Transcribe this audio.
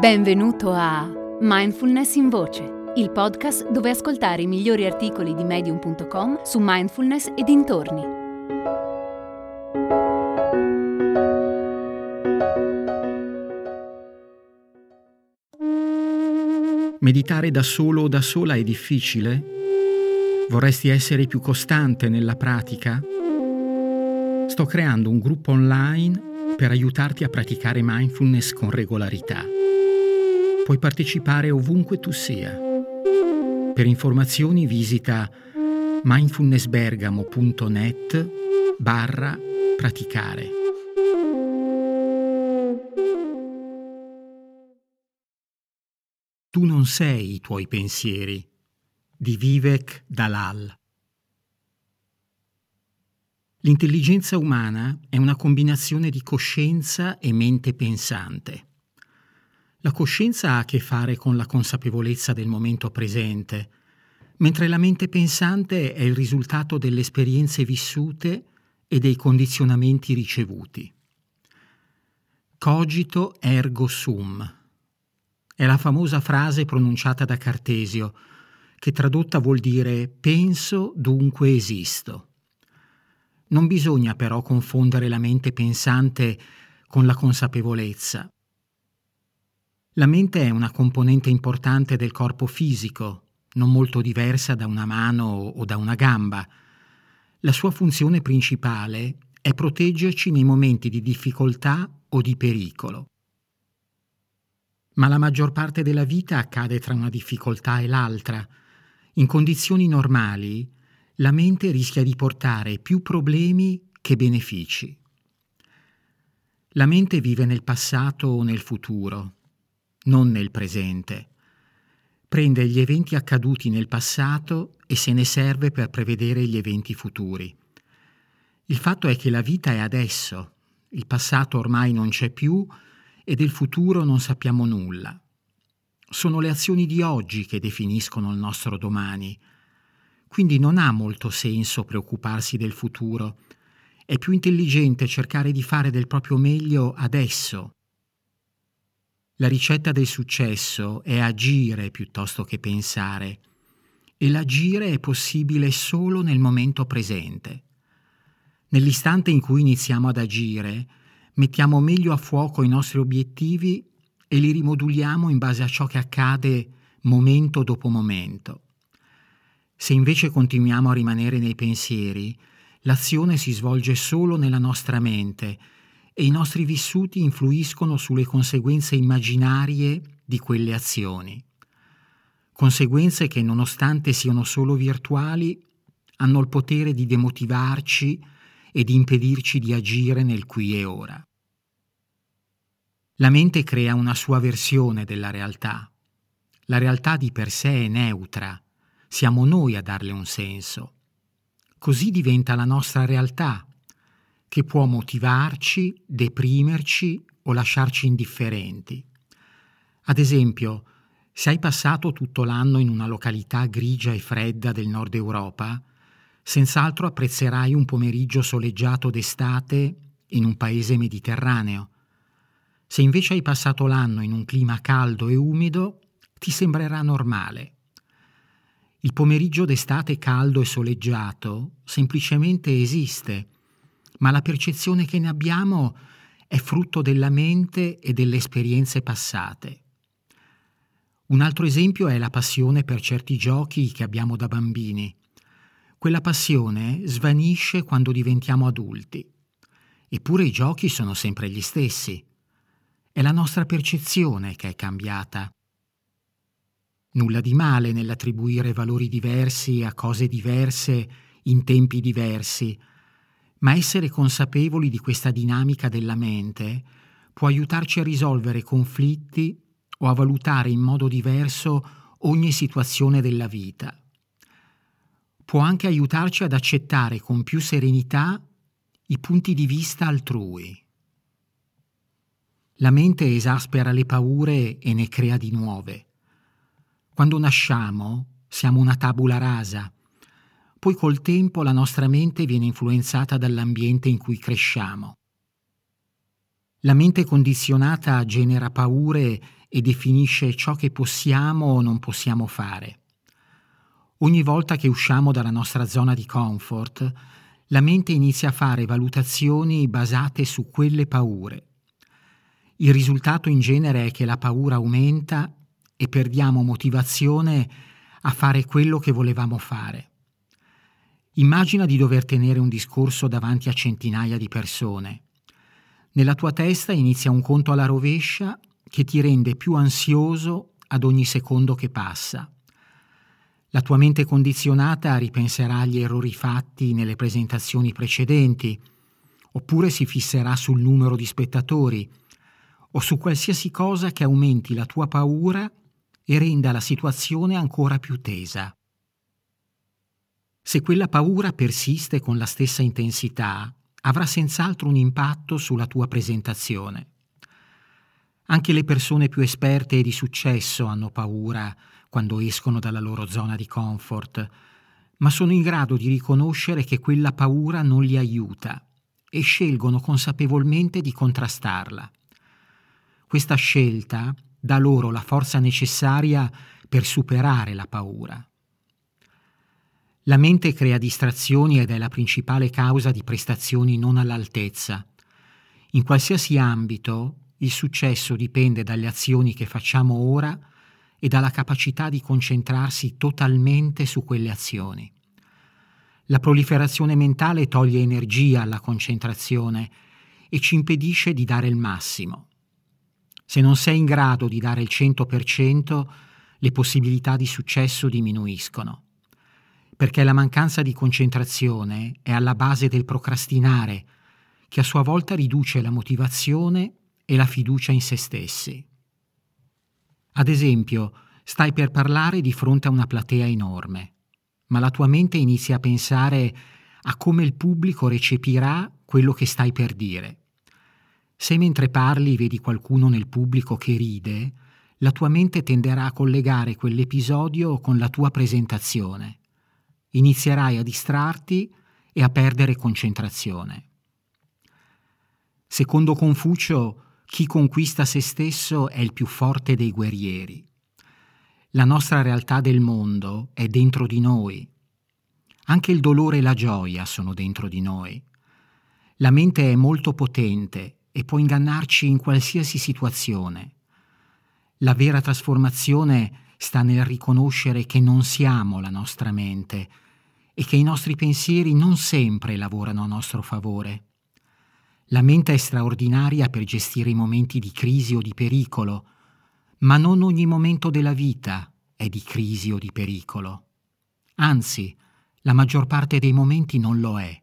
Benvenuto a Mindfulness in Voce, il podcast dove ascoltare i migliori articoli di medium.com su mindfulness e dintorni. Meditare da solo o da sola è difficile? Vorresti essere più costante nella pratica? Sto creando un gruppo online per aiutarti a praticare mindfulness con regolarità puoi partecipare ovunque tu sia. Per informazioni visita mindfulnessbergamo.net barra praticare. Tu non sei i tuoi pensieri di Vivek Dalal. L'intelligenza umana è una combinazione di coscienza e mente pensante. La coscienza ha a che fare con la consapevolezza del momento presente, mentre la mente pensante è il risultato delle esperienze vissute e dei condizionamenti ricevuti. Cogito ergo sum è la famosa frase pronunciata da Cartesio, che tradotta vuol dire penso, dunque esisto. Non bisogna però confondere la mente pensante con la consapevolezza, la mente è una componente importante del corpo fisico, non molto diversa da una mano o da una gamba. La sua funzione principale è proteggerci nei momenti di difficoltà o di pericolo. Ma la maggior parte della vita accade tra una difficoltà e l'altra. In condizioni normali, la mente rischia di portare più problemi che benefici. La mente vive nel passato o nel futuro non nel presente. Prende gli eventi accaduti nel passato e se ne serve per prevedere gli eventi futuri. Il fatto è che la vita è adesso, il passato ormai non c'è più e del futuro non sappiamo nulla. Sono le azioni di oggi che definiscono il nostro domani. Quindi non ha molto senso preoccuparsi del futuro. È più intelligente cercare di fare del proprio meglio adesso la ricetta del successo è agire piuttosto che pensare e l'agire è possibile solo nel momento presente. Nell'istante in cui iniziamo ad agire, mettiamo meglio a fuoco i nostri obiettivi e li rimoduliamo in base a ciò che accade momento dopo momento. Se invece continuiamo a rimanere nei pensieri, l'azione si svolge solo nella nostra mente e i nostri vissuti influiscono sulle conseguenze immaginarie di quelle azioni. Conseguenze che, nonostante siano solo virtuali, hanno il potere di demotivarci e di impedirci di agire nel qui e ora. La mente crea una sua versione della realtà. La realtà di per sé è neutra, siamo noi a darle un senso. Così diventa la nostra realtà che può motivarci, deprimerci o lasciarci indifferenti. Ad esempio, se hai passato tutto l'anno in una località grigia e fredda del nord Europa, senz'altro apprezzerai un pomeriggio soleggiato d'estate in un paese mediterraneo. Se invece hai passato l'anno in un clima caldo e umido, ti sembrerà normale. Il pomeriggio d'estate caldo e soleggiato semplicemente esiste ma la percezione che ne abbiamo è frutto della mente e delle esperienze passate. Un altro esempio è la passione per certi giochi che abbiamo da bambini. Quella passione svanisce quando diventiamo adulti. Eppure i giochi sono sempre gli stessi. È la nostra percezione che è cambiata. Nulla di male nell'attribuire valori diversi a cose diverse in tempi diversi, ma essere consapevoli di questa dinamica della mente può aiutarci a risolvere conflitti o a valutare in modo diverso ogni situazione della vita. Può anche aiutarci ad accettare con più serenità i punti di vista altrui. La mente esaspera le paure e ne crea di nuove. Quando nasciamo siamo una tabula rasa poi col tempo la nostra mente viene influenzata dall'ambiente in cui cresciamo. La mente condizionata genera paure e definisce ciò che possiamo o non possiamo fare. Ogni volta che usciamo dalla nostra zona di comfort, la mente inizia a fare valutazioni basate su quelle paure. Il risultato in genere è che la paura aumenta e perdiamo motivazione a fare quello che volevamo fare. Immagina di dover tenere un discorso davanti a centinaia di persone. Nella tua testa inizia un conto alla rovescia che ti rende più ansioso ad ogni secondo che passa. La tua mente condizionata ripenserà agli errori fatti nelle presentazioni precedenti, oppure si fisserà sul numero di spettatori, o su qualsiasi cosa che aumenti la tua paura e renda la situazione ancora più tesa. Se quella paura persiste con la stessa intensità, avrà senz'altro un impatto sulla tua presentazione. Anche le persone più esperte e di successo hanno paura quando escono dalla loro zona di comfort, ma sono in grado di riconoscere che quella paura non li aiuta e scelgono consapevolmente di contrastarla. Questa scelta dà loro la forza necessaria per superare la paura. La mente crea distrazioni ed è la principale causa di prestazioni non all'altezza. In qualsiasi ambito il successo dipende dalle azioni che facciamo ora e dalla capacità di concentrarsi totalmente su quelle azioni. La proliferazione mentale toglie energia alla concentrazione e ci impedisce di dare il massimo. Se non sei in grado di dare il 100%, le possibilità di successo diminuiscono. Perché la mancanza di concentrazione è alla base del procrastinare, che a sua volta riduce la motivazione e la fiducia in se stessi. Ad esempio, stai per parlare di fronte a una platea enorme, ma la tua mente inizia a pensare a come il pubblico recepirà quello che stai per dire. Se mentre parli vedi qualcuno nel pubblico che ride, la tua mente tenderà a collegare quell'episodio con la tua presentazione. Inizierai a distrarti e a perdere concentrazione. Secondo Confucio, chi conquista se stesso è il più forte dei guerrieri. La nostra realtà del mondo è dentro di noi. Anche il dolore e la gioia sono dentro di noi. La mente è molto potente e può ingannarci in qualsiasi situazione. La vera trasformazione sta nel riconoscere che non siamo la nostra mente e che i nostri pensieri non sempre lavorano a nostro favore. La mente è straordinaria per gestire i momenti di crisi o di pericolo, ma non ogni momento della vita è di crisi o di pericolo. Anzi, la maggior parte dei momenti non lo è.